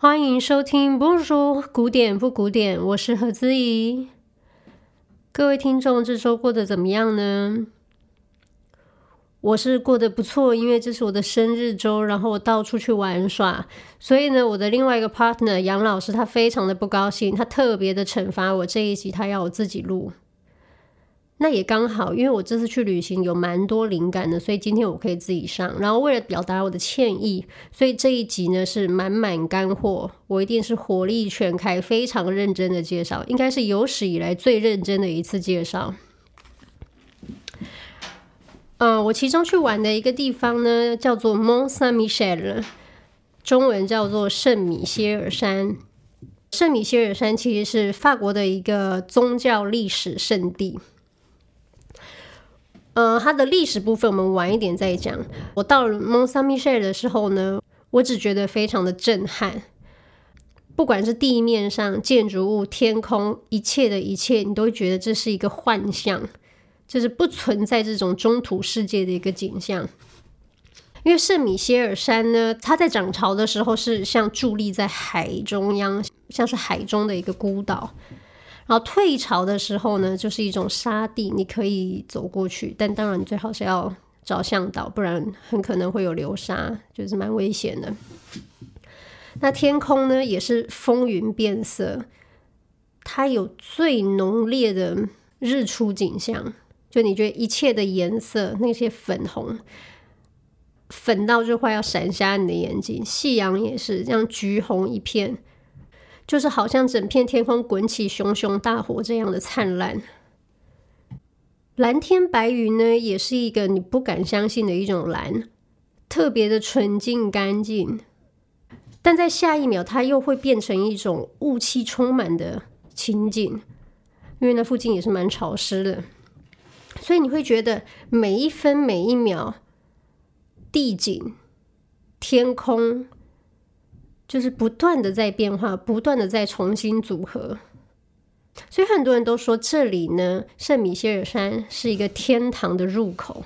欢迎收听《Bonjour 古典不古典》，我是何姿怡。各位听众，这周过得怎么样呢？我是过得不错，因为这是我的生日周，然后我到处去玩耍。所以呢，我的另外一个 partner 杨老师他非常的不高兴，他特别的惩罚我这一集，他要我自己录。那也刚好，因为我这次去旅行有蛮多灵感的，所以今天我可以自己上。然后为了表达我的歉意，所以这一集呢是满满干货，我一定是火力全开，非常认真的介绍，应该是有史以来最认真的一次介绍。嗯、我其中去玩的一个地方呢，叫做 Mont Saint-Michel，中文叫做圣米歇尔山。圣米歇尔山其实是法国的一个宗教历史圣地。呃，它的历史部分我们晚一点再讲。我到了 Mont Saint-Michel 的时候呢，我只觉得非常的震撼。不管是地面上建筑物、天空，一切的一切，你都觉得这是一个幻象，就是不存在这种中土世界的一个景象。因为圣米歇尔山呢，它在涨潮的时候是像伫立在海中央，像是海中的一个孤岛。然后退潮的时候呢，就是一种沙地，你可以走过去，但当然最好是要找向导，不然很可能会有流沙，就是蛮危险的。那天空呢，也是风云变色，它有最浓烈的日出景象，就你觉得一切的颜色，那些粉红，粉到就快要闪瞎你的眼睛，夕阳也是这样橘红一片。就是好像整片天空滚起熊熊大火这样的灿烂，蓝天白云呢，也是一个你不敢相信的一种蓝，特别的纯净干净。但在下一秒，它又会变成一种雾气充满的情景，因为那附近也是蛮潮湿的，所以你会觉得每一分每一秒，地景、天空。就是不断的在变化，不断的在重新组合，所以很多人都说这里呢，圣米歇尔山是一个天堂的入口。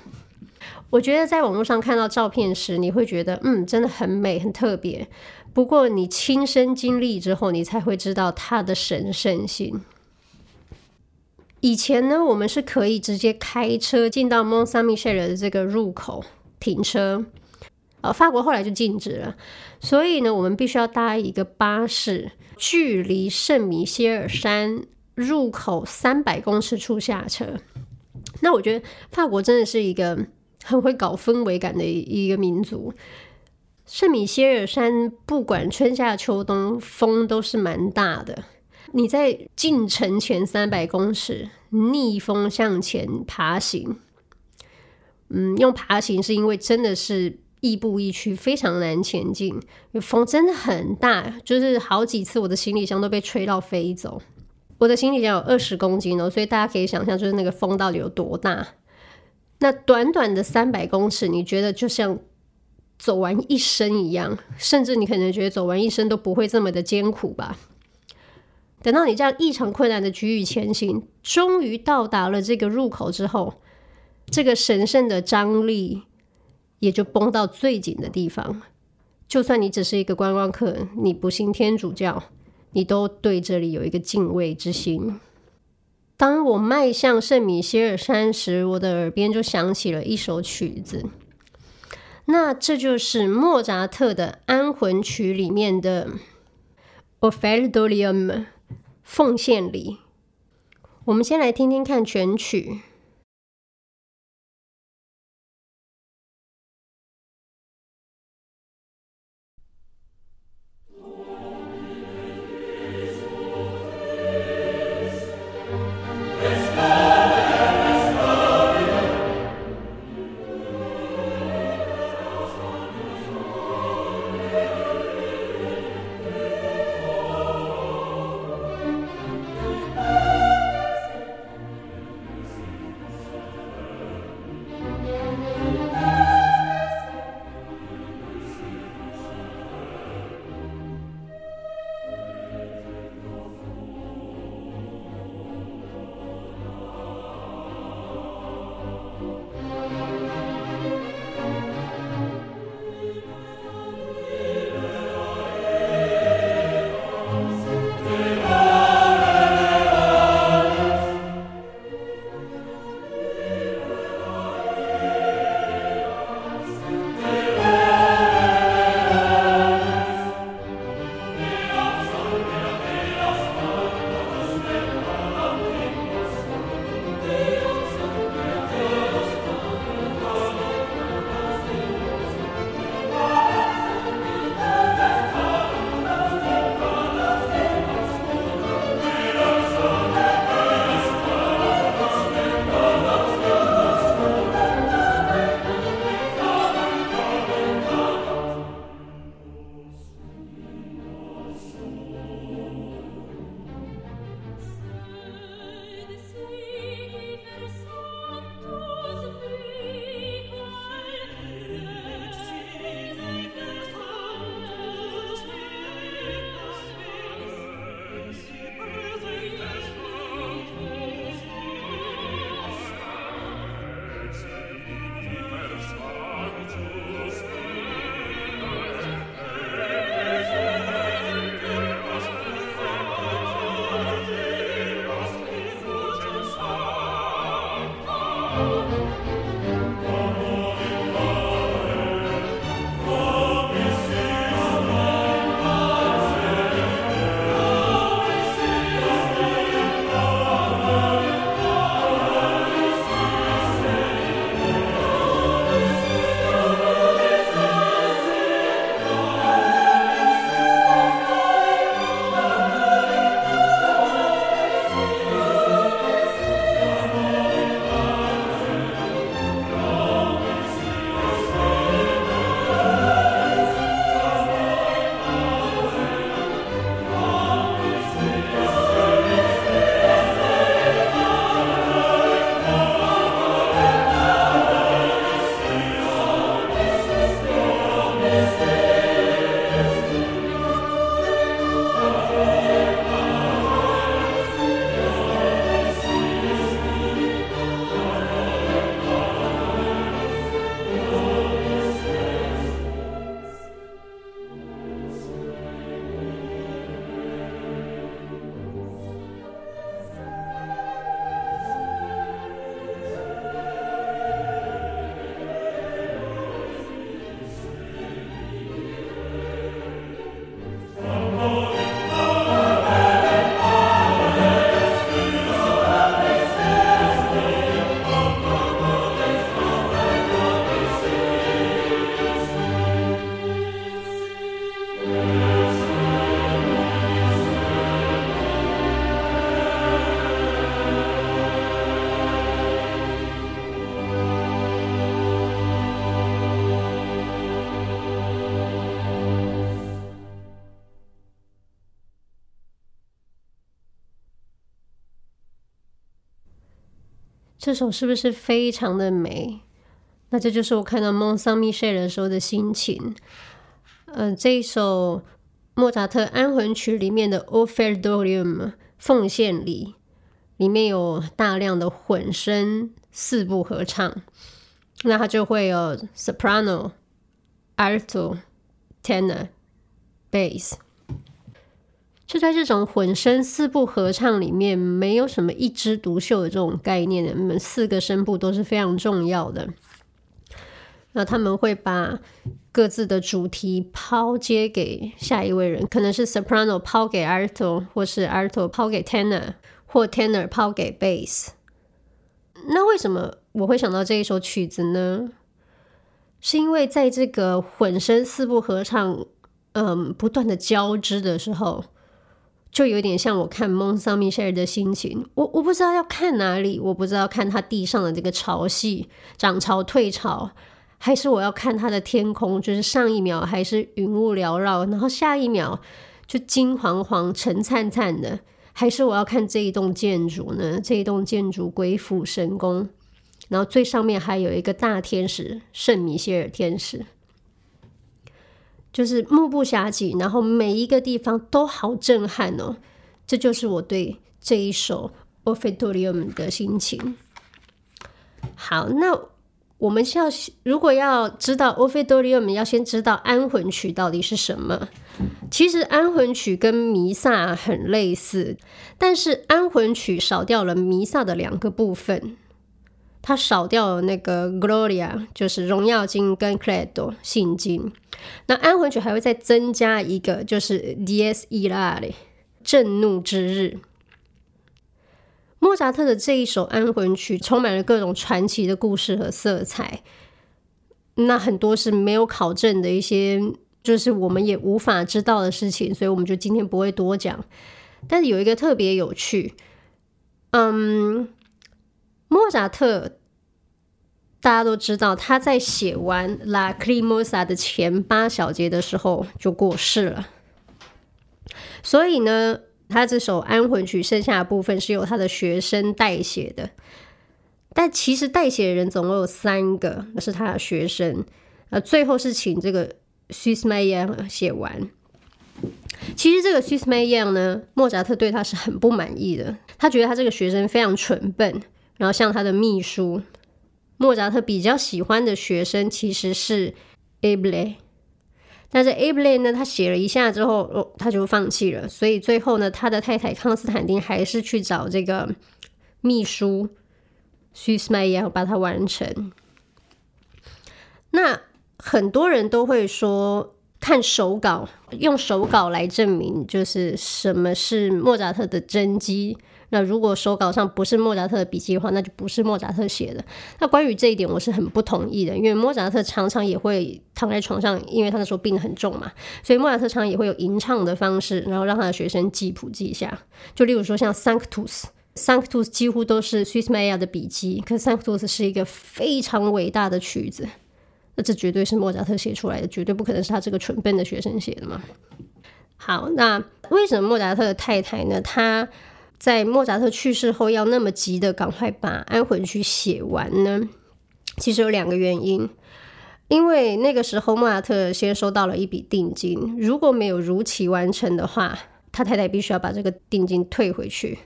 我觉得在网络上看到照片时，你会觉得嗯，真的很美，很特别。不过你亲身经历之后，你才会知道它的神圣性。以前呢，我们是可以直接开车进到 Mont Saint-Michel 的这个入口停车。呃，法国后来就禁止了，所以呢，我们必须要搭一个巴士，距离圣米歇尔山入口三百公尺处下车。那我觉得法国真的是一个很会搞氛围感的一个民族。圣米歇尔山不管春夏秋冬，风都是蛮大的。你在进城前三百公尺逆风向前爬行，嗯，用爬行是因为真的是。亦步亦趋，非常难前进，风真的很大，就是好几次我的行李箱都被吹到飞走。我的行李箱有二十公斤哦，所以大家可以想象，就是那个风到底有多大。那短短的三百公尺，你觉得就像走完一生一样，甚至你可能觉得走完一生都不会这么的艰苦吧？等到你这样异常困难的举雨前行，终于到达了这个入口之后，这个神圣的张力。也就绷到最紧的地方，就算你只是一个观光客，你不信天主教，你都对这里有一个敬畏之心。当我迈向圣米歇尔山时，我的耳边就响起了一首曲子，那这就是莫扎特的《安魂曲》里面的《o f e l d o l i u m》奉献礼。我们先来听听看全曲。这首是不是非常的美？那这就是我看到《蒙桑米谢》的时候的心情。嗯、这一首莫扎特安魂曲里面的《Offertorium》奉献礼，里面有大量的混声四部合唱，那它就会有 Soprano、Alto、Tenor、Bass。就在这种混声四部合唱里面，没有什么一枝独秀的这种概念的，你们四个声部都是非常重要的。那他们会把各自的主题抛接给下一位人，可能是 soprano 抛给 alto，或是 alto 抛给 tenor，或 tenor 抛给 bass。那为什么我会想到这一首曲子呢？是因为在这个混声四部合唱，嗯，不断的交织的时候。就有点像我看蒙桑米歇尔的心情，我我不知道要看哪里，我不知道看他地上的这个潮汐涨潮退潮，还是我要看他的天空，就是上一秒还是云雾缭绕，然后下一秒就金黄黄、橙灿灿的，还是我要看这一栋建筑呢？这一栋建筑鬼斧神工，然后最上面还有一个大天使圣米歇尔天使。就是目不暇给，然后每一个地方都好震撼哦。这就是我对这一首《Offertorium》的心情。好，那我们要如果要知道《Offertorium》，要先知道安魂曲到底是什么。其实安魂曲跟弥撒很类似，但是安魂曲少掉了弥撒的两个部分。它少掉了那个 Gloria，就是荣耀金跟 Credo 信金。那安魂曲还会再增加一个，就是 Dies Irae 震怒之日。莫扎特的这一首安魂曲充满了各种传奇的故事和色彩。那很多是没有考证的一些，就是我们也无法知道的事情，所以我们就今天不会多讲。但是有一个特别有趣，嗯。莫扎特，大家都知道，他在写完《Lacrimosa》的前八小节的时候就过世了。所以呢，他这首安魂曲剩下的部分是由他的学生代写的。但其实代写的人总共有三个，是他的学生。呃，最后是请这个 Süssmayr 写完。其实这个 Süssmayr 呢，莫扎特对他是很不满意的，他觉得他这个学生非常蠢笨。然后像他的秘书，莫扎特比较喜欢的学生其实是 Eble，但是 Eble 呢，他写了一下之后，哦，他就放弃了。所以最后呢，他的太太康斯坦丁还是去找这个秘书 Süssmayr 把它完成。那很多人都会说，看手稿，用手稿来证明，就是什么是莫扎特的真迹。那如果手稿上不是莫扎特的笔记的话，那就不是莫扎特写的。那关于这一点，我是很不同意的，因为莫扎特常常也会躺在床上，因为他那时候病得很重嘛，所以莫扎特常常也会有吟唱的方式，然后让他的学生记谱记一下。就例如说像 Sanctus，Sanctus 几乎都是 s w i s s m a y e r 的笔记，可是 Sanctus 是一个非常伟大的曲子，那这绝对是莫扎特写出来的，绝对不可能是他这个蠢笨的学生写的嘛。好，那为什么莫扎特的太太呢？他在莫扎特去世后，要那么急的赶快把安魂曲写完呢？其实有两个原因，因为那个时候莫扎特先收到了一笔定金，如果没有如期完成的话，他太太必须要把这个定金退回去。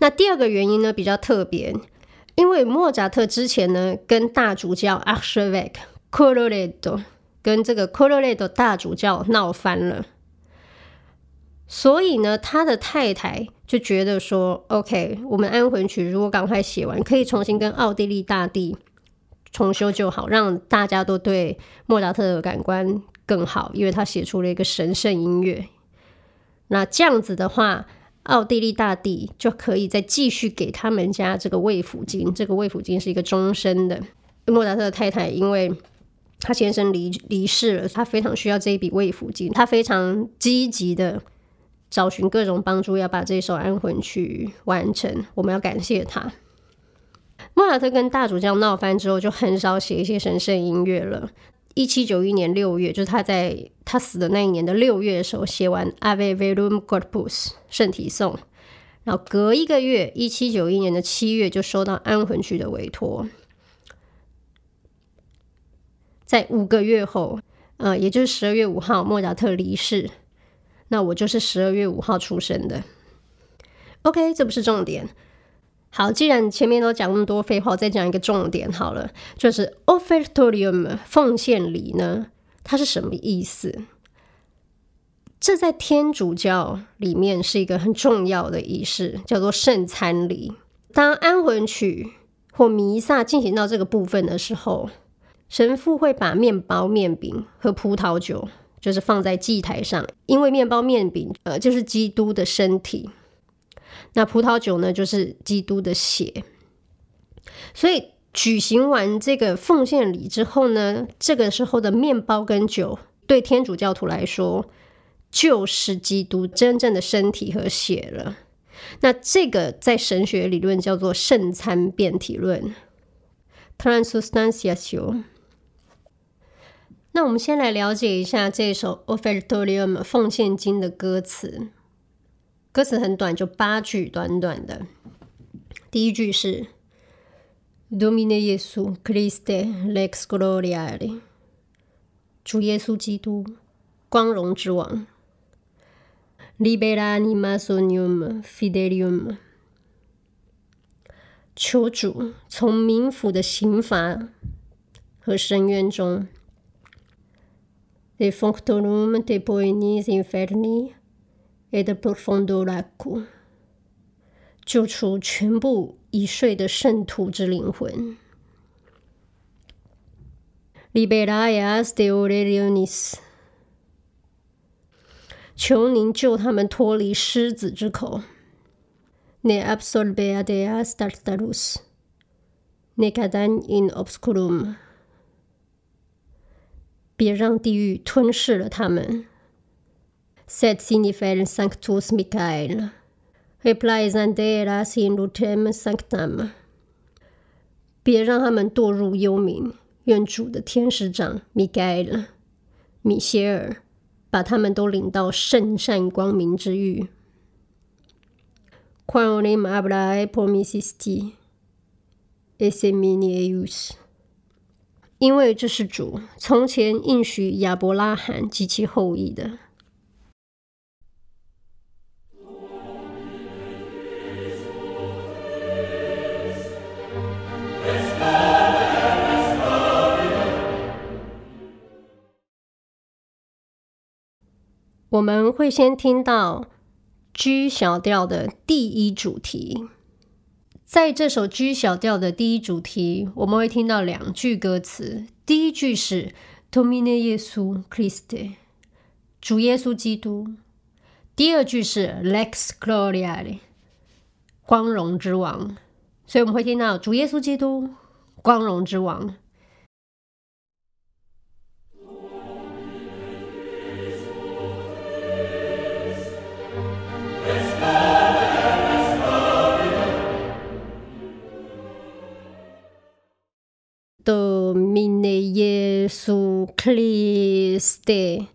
那第二个原因呢，比较特别，因为莫扎特之前呢跟大主教 Archevêque Colloredo 跟这个 Colloredo 大主教闹翻了。所以呢，他的太太就觉得说：“OK，我们安魂曲如果赶快写完，可以重新跟奥地利大帝重修旧好，让大家都对莫扎特的感官更好，因为他写出了一个神圣音乐。那这样子的话，奥地利大帝就可以再继续给他们家这个慰抚金。这个慰抚金是一个终身的。莫扎特的太太因为他先生离离世了，他非常需要这一笔慰抚金，他非常积极的。”找寻各种帮助，要把这首安魂曲完成。我们要感谢他。莫扎特跟大主教闹翻之后，就很少写一些神圣音乐了。一七九一年六月，就是他在他死的那一年的六月的时候，写完《Ave Verum Corpus》圣体颂，然后隔一个月，一七九一年的七月就收到安魂曲的委托。在五个月后，呃，也就是十二月五号，莫扎特离世。那我就是十二月五号出生的。OK，这不是重点。好，既然前面都讲那么多废话，再讲一个重点好了，就是 Offertorium 奉献礼呢，它是什么意思？这在天主教里面是一个很重要的仪式，叫做圣餐礼。当安魂曲或弥撒进行到这个部分的时候，神父会把面包、面饼和葡萄酒，就是放在祭台上，因为面包、面饼，呃，就是基督的身体，那葡萄酒呢，就是基督的血。所以举行完这个奉献礼之后呢，这个时候的面包跟酒，对天主教徒来说，就是基督真正的身体和血了。那这个在神学理论叫做圣餐变体论 （Transubstantiation）。那我们先来了解一下这首《Offertorium》奉献经的歌词。歌词很短，就八句，短短的。第一句是 “Domine Jesu Christe Lex Gloriae”，主耶稣基督，光荣之王。Libera anima sonium fidelium，求主从冥府的刑罚和深渊中，Defunctorum de poenis inferni et profundo lacu，救出全部已睡的圣徒之灵魂。Libera eas de ore leonis。求您救他们脱离狮子之口。Ne absorbea deas tartarus, ne caden in obscurum。别让地狱吞噬了他们。Sed signiferent sanctus Michael, replacenteras in lucem sanctam。别让他们堕入幽冥。愿主的天使长米盖尔，米歇尔。把他们都领到圣善光明之域。Quam olim Abrae promissisti, et semini eius。因为这是主从前应许亚伯拉罕及其后裔的。我们会先听到 G 小调的第一主题，在这首 G 小调的第一主题，我们会听到两句歌词。第一句是 Domine Jesu Christe，主耶稣基督。第二句是 Lex Gloriae，光荣之王。所以我们会听到主耶稣基督，光荣之王。Jesu Christe,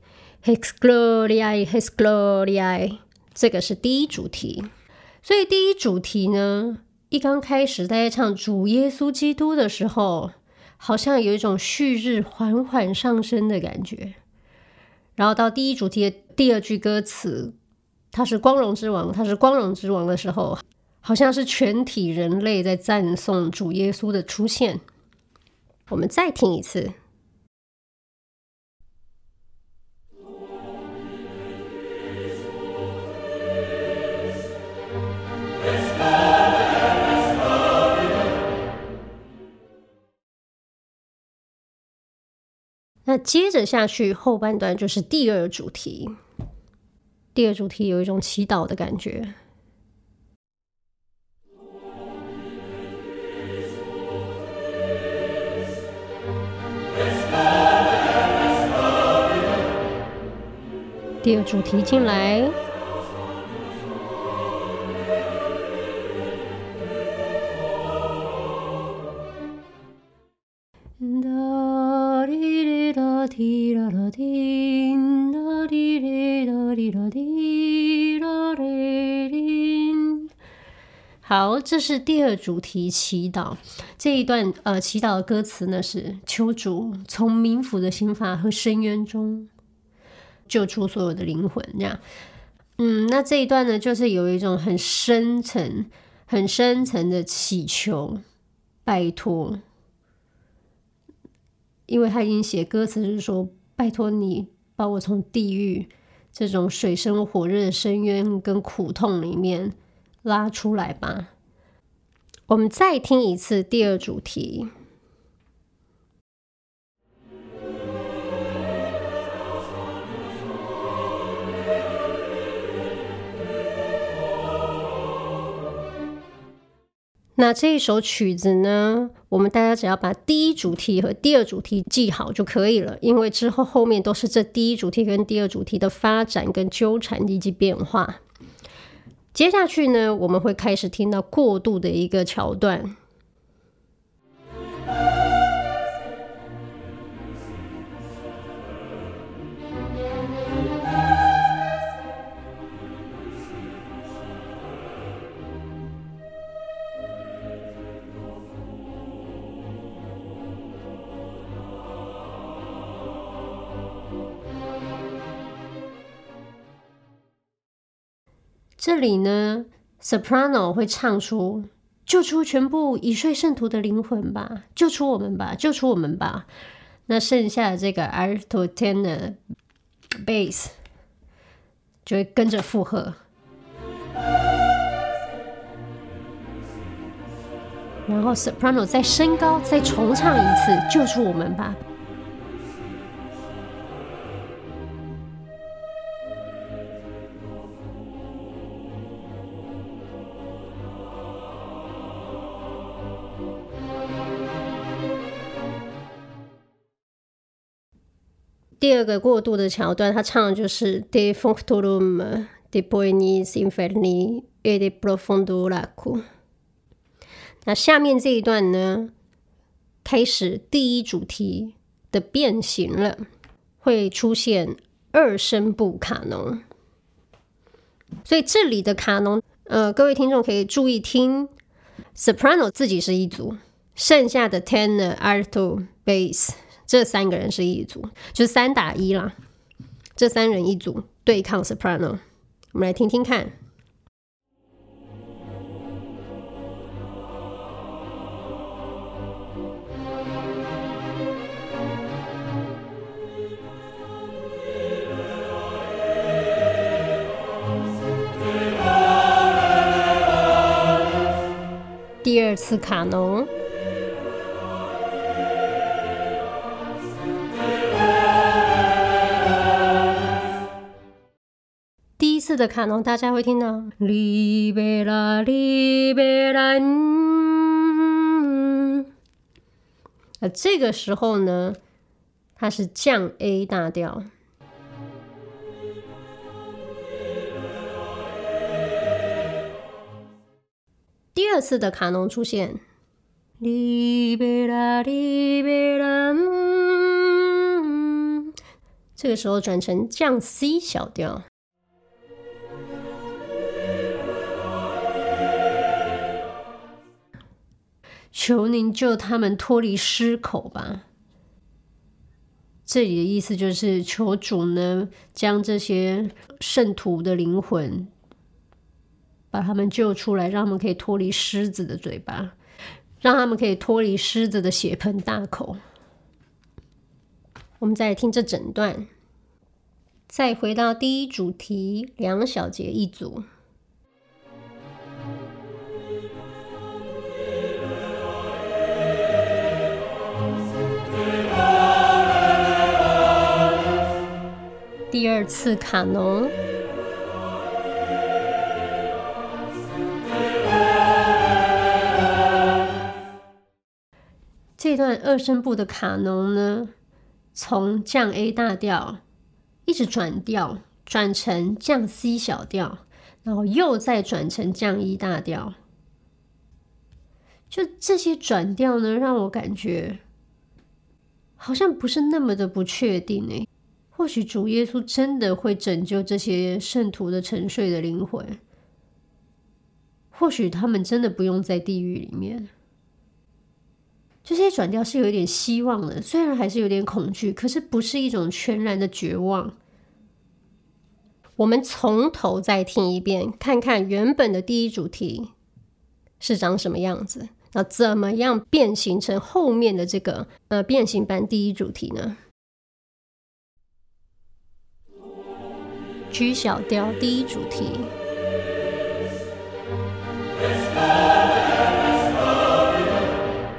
Lex Gloriae, Lex Gloriae，这个是第一主题。所以第一主题呢，一刚开始大家唱主耶稣基督的时候，好像有一种旭日缓缓上升的感觉。然后到第一主题的第二句歌词，他是光荣之王，他是光荣之王的时候，好像是全体人类在赞颂主耶稣的出现。我们再听一次。那接着下去后半段就是第二主题。第二主题有一种祈祷的感觉。第二主题进来。好，这是第二主题祈祷这一段。呃，祈祷的歌词呢是：求主从冥府的刑罚和深渊中救出所有的灵魂。这样，嗯，那这一段呢，就是有一种很深沉、很深沉的祈求，拜托，因为他已经写歌词是说，拜托你把我从地狱这种水深火热的深渊跟苦痛里面。拉出来吧！我们再听一次第二主题。那这一首曲子呢，我们大家只要把第一主题和第二主题记好就可以了，因为之后后面都是这第一主题跟第二主题的发展跟纠缠以及变化。接下去呢，我们会开始听到过渡的一个桥段。这里呢，soprano 会唱出“救出全部已睡圣徒的灵魂吧，救出我们吧，救出我们吧”。那剩下的这个 alto tenor bass 就会跟着附和，然后 soprano 再升高，再重唱一次“救出我们吧”。第二个过渡的桥段，他唱的就是 De functorum de poenis inferni e de profundo lacu”。那下面这一段呢，开始第一主题的变形了，会出现二声部卡农。所以这里的卡农，呃，各位听众可以注意听，soprano 自己是一组，剩下的 tenor、alto、bass。这三个人是一组，就是三打一啦。这三人一组对抗 soprano，我们来听听看。第二次卡农。次的卡农，大家会听到。Libera, libera, 呃，这个时候呢，它是降 A 大调。第二次的卡农出现。Libera, libera, 这个时候转成降 C 小调。求您救他们脱离狮口吧。这里的意思就是求主呢，将这些圣徒的灵魂，把他们救出来，让他们可以脱离狮子的嘴巴，让他们可以脱离狮子的血盆大口。我们再来听这整段，再回到第一主题，两小节一组。第二次卡农，这段二声部的卡农呢，从降 A 大调一直转调，转成降 C 小调，然后又再转成降 E 大调。就这些转调呢，让我感觉好像不是那么的不确定诶。或许主耶稣真的会拯救这些圣徒的沉睡的灵魂，或许他们真的不用在地狱里面。这些转调是有一点希望的，虽然还是有点恐惧，可是不是一种全然的绝望。我们从头再听一遍，看看原本的第一主题是长什么样子，那怎么样变形成后面的这个呃变形版第一主题呢？G 小调第一主题。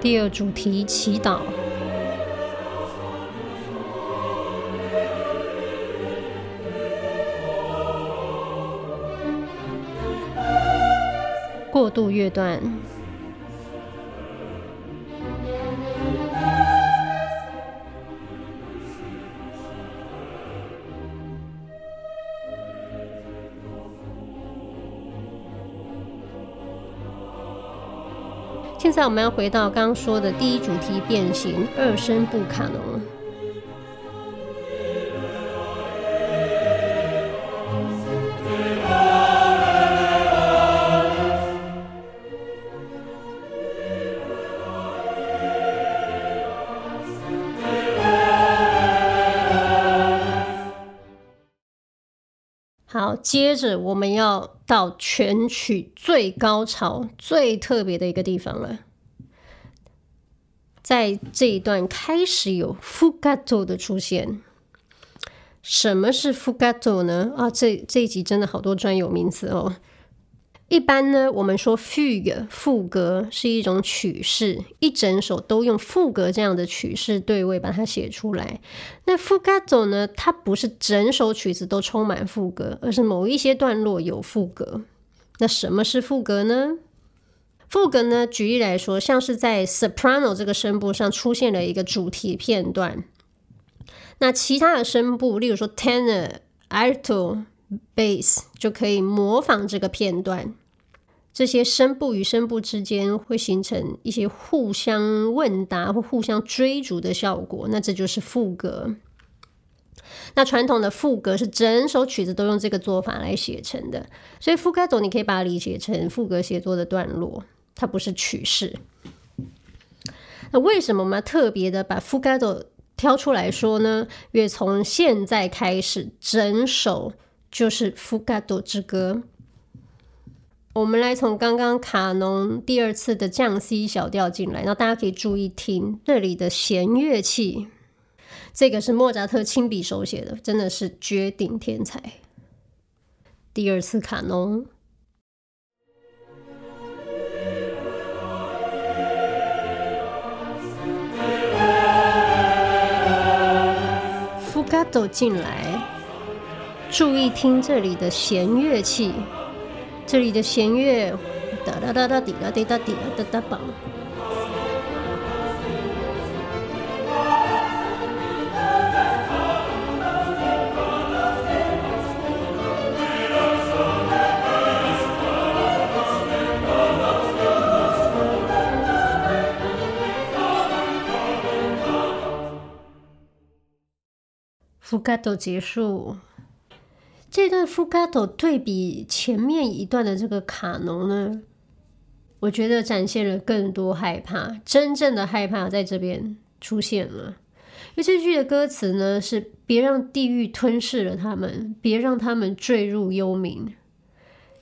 第二主题祈祷，过渡乐段。现在我们要回到刚刚说的第一主题变形二声部卡农。好，接着我们要到全曲最高潮、最特别的一个地方了。在这一段开始有 fugato 的出现。什么是 fugato 呢？啊，这这一集真的好多专有名词哦。一般呢，我们说 fugue 赋格是一种曲式，一整首都用副歌这样的曲式对位把它写出来。那 fugato 呢，它不是整首曲子都充满副歌，而是某一些段落有副歌。那什么是副歌呢？副歌呢，举例来说，像是在 soprano 这个声部上出现了一个主题片段，那其他的声部，例如说 tenor、alto。Bass 就可以模仿这个片段，这些声部与声部之间会形成一些互相问答或互相追逐的效果，那这就是副歌。那传统的副歌是整首曲子都用这个做法来写成的，所以副歌总你可以把它理解成副歌写作的段落，它不是曲式。那为什么我们要特别的把 fugato 挑出来说呢？因为从现在开始，整首。就是《fugato 之歌》。我们来从刚刚卡农第二次的降 C 小调进来，那大家可以注意听这里的弦乐器，这个是莫扎特亲笔手写的，真的是绝顶天才。第二次卡农大家走进来。注意听这里的弦乐器，这里的弦乐哒哒哒哒滴哒滴哒滴哒哒哒棒。Fugato 结束。这段 fugato 对比前面一段的这个卡农呢，我觉得展现了更多害怕，真正的害怕在这边出现了。因为这句的歌词呢是“别让地狱吞噬了他们，别让他们坠入幽冥”，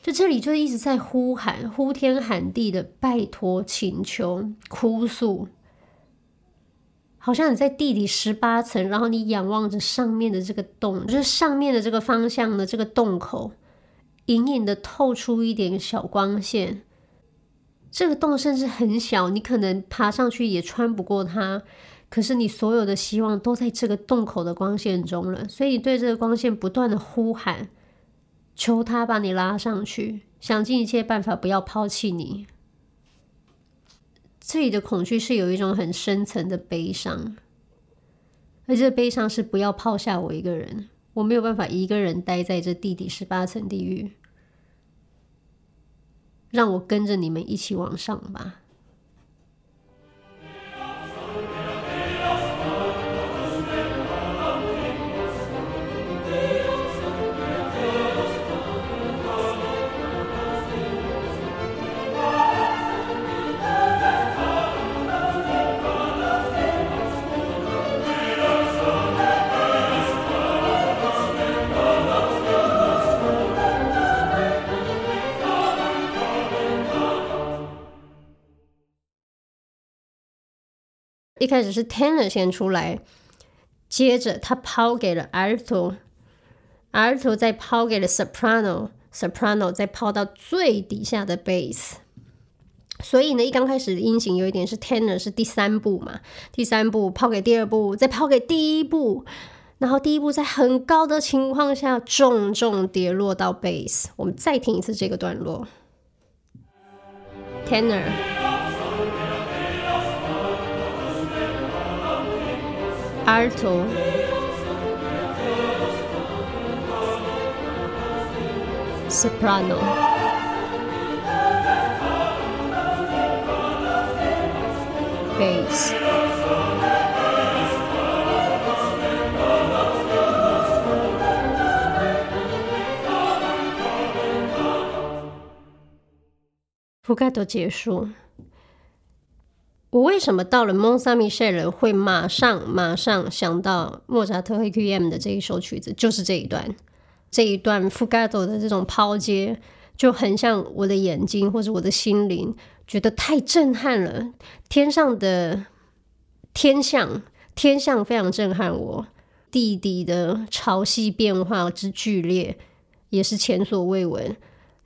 就这里就一直在呼喊、呼天喊地的拜托、请求、哭诉。好像你在地底十八层，然后你仰望着上面的这个洞，就是上面的这个方向的这个洞口，隐隐的透出一点小光线。这个洞甚至很小，你可能爬上去也穿不过它。可是你所有的希望都在这个洞口的光线中了，所以你对这个光线不断的呼喊，求他把你拉上去，想尽一切办法不要抛弃你。这里的恐惧是有一种很深层的悲伤，而这悲伤是不要抛下我一个人，我没有办法一个人待在这地底十八层地狱，让我跟着你们一起往上吧。一开始是 tenor 先出来，接着他抛给了 alto，alto 再抛给了 soprano，soprano 再抛到最底下的 bass。所以呢，一刚开始的音型有一点是 tenor 是第三步嘛，第三步抛给第二步，再抛给第一步，然后第一步在很高的情况下重重跌落到 bass。我们再听一次这个段落，tenor。Alto, Soprano, Bass。f 盖 g 结束。 我为什么到了蒙萨米谢尔会马上马上想到莫扎特 Requiem 的这一首曲子？就是这一段，这一段 Fugato 的这种抛接，就很像我的眼睛或者我的心灵，觉得太震撼了。天上的天象，天象非常震撼我。地底的潮汐变化之剧烈，也是前所未闻。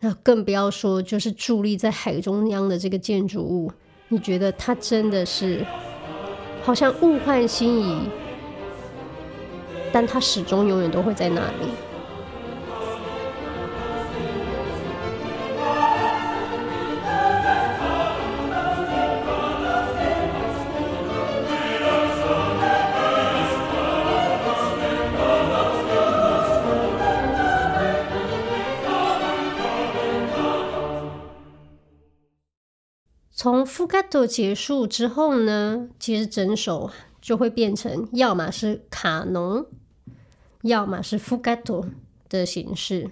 那更不要说，就是伫立在海中央的这个建筑物。你觉得他真的是好像物换星移，但他始终永远都会在那里。从 Fugato 结束之后呢，其实整首就会变成要么是卡农，要么是 Fugato 的形式。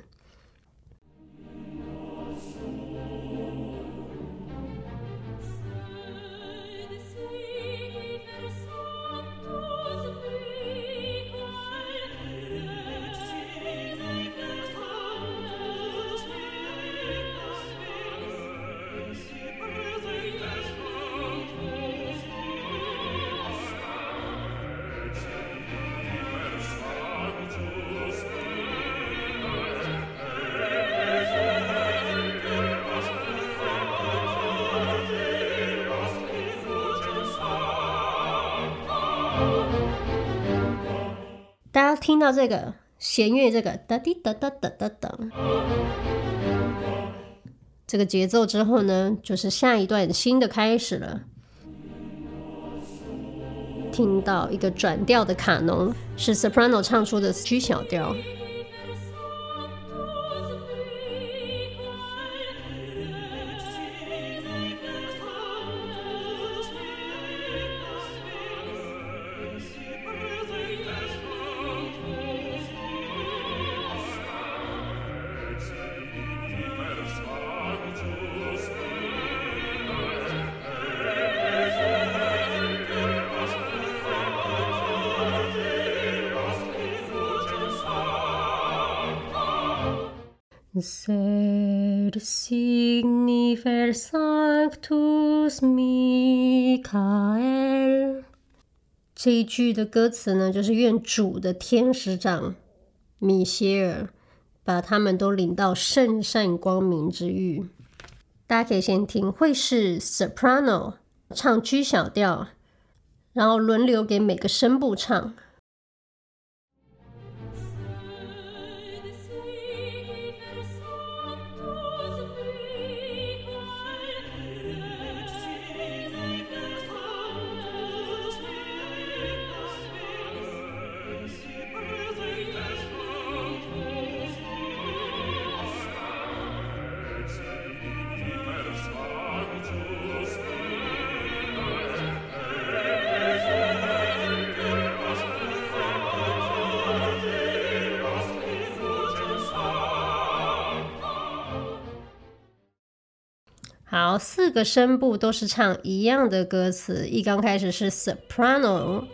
到这个弦乐，这个哒滴哒哒哒哒哒，这个节奏之后呢，就是下一段新的开始了。听到一个转调的卡农，是 soprano 唱出的 G 小调。Sed signifer sanctus Michael。这一句的歌词呢，就是愿主的天使长米歇尔把他们都领到圣善光明之域。大家可以先听，会是 soprano 唱 G 小调，然后轮流给每个声部唱。四个声部都是唱一样的歌词。一刚开始是 soprano，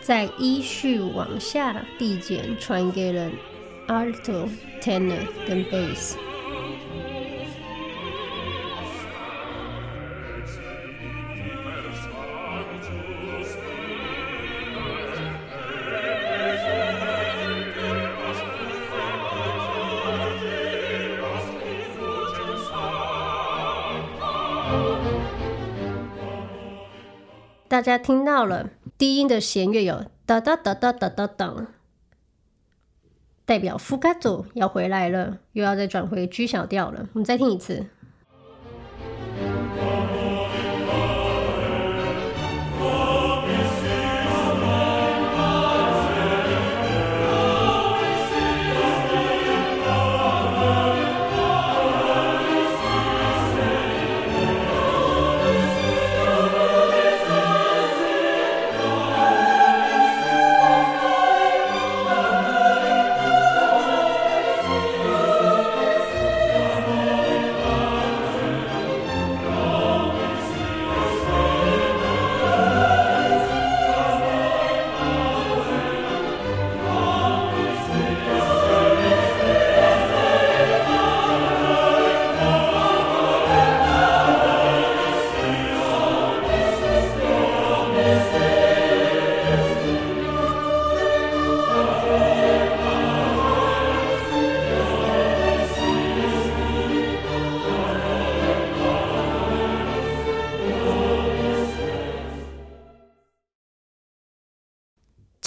在依序往下递减，传给了 alto、tenor 跟 bass。大家听到了低音的弦乐有哒哒哒哒哒哒哒，代表副卡祖要回来了，又要再转回 G 小调了。我们再听一次。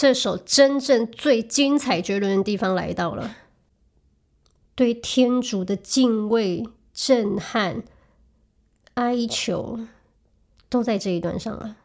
这首真正最精彩绝伦的地方来到了，对天主的敬畏、震撼、哀求，都在这一段上了。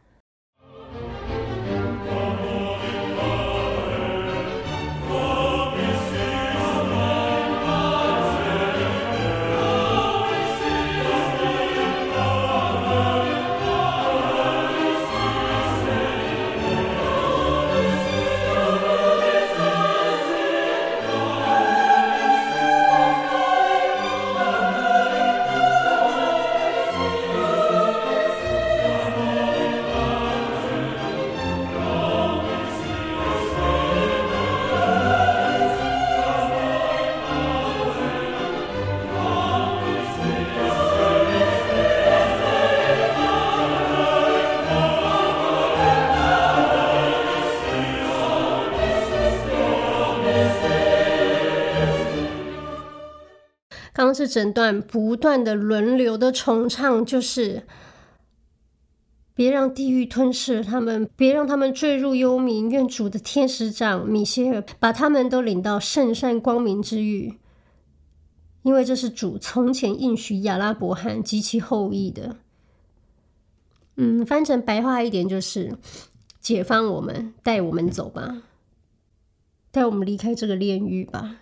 是整段不断的轮流的重唱，就是别让地狱吞噬他们，别让他们坠入幽冥。愿主的天使长米歇尔把他们都领到圣善光明之域，因为这是主从前应许亚拉伯罕及其后裔的。嗯，翻成白话一点就是解放我们，带我们走吧，带我们离开这个炼狱吧。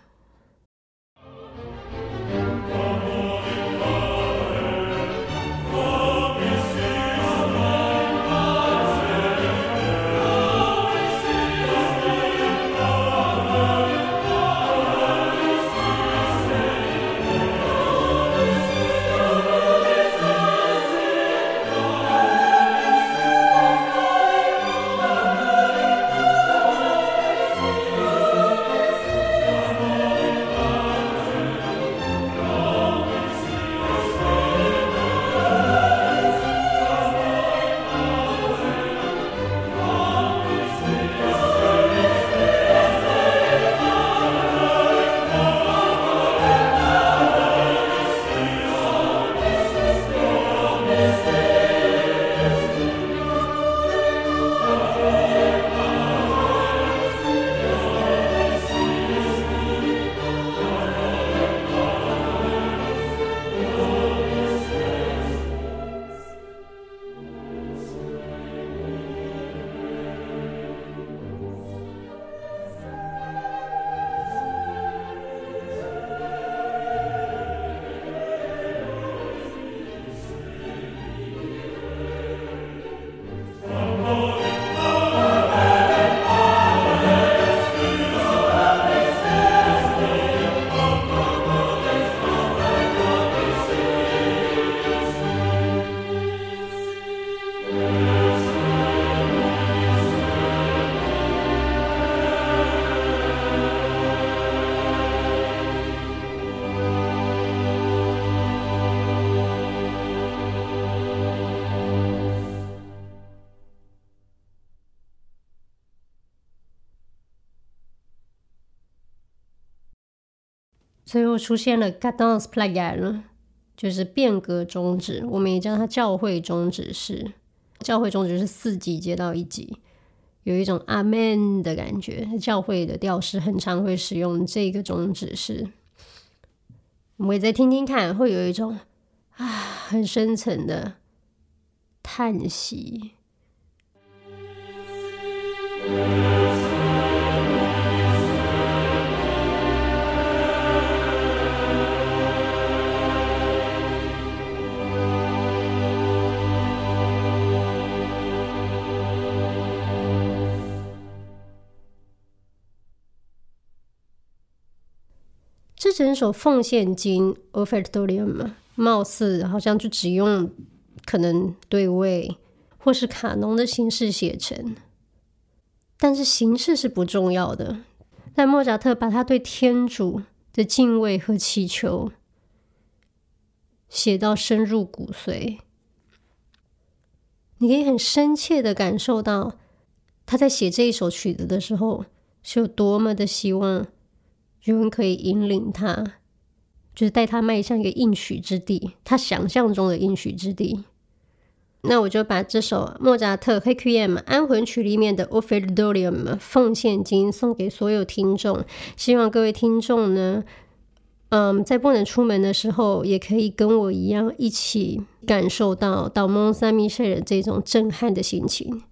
最后出现了 Cadence pluriel 就是变革终止，我们也叫它教会终止式。教会中指是四级接到一级，有一种阿门的感觉。教会的调式很常会使用这个中指式，我们也再听听看，会有一种啊很深层的叹息。这整首奉献经 Offertorium 貌似好像就只用可能对位或是卡农的形式写成，但是形式是不重要的。但莫扎特把他对天主的敬畏和祈求写到深入骨髓，你可以很深切的感受到他在写这一首曲子的时候是有多么的希望。有人可以引领他，就是带他迈向一个应许之地，他想象中的应许之地。那我就把这首莫扎特《Requiem 安魂曲》里面的《Offertorium》奉献经送给所有听众，希望各位听众呢，嗯，在不能出门的时候，也可以跟我一样，一起感受到到蒙萨米谢尔这种震撼的心情。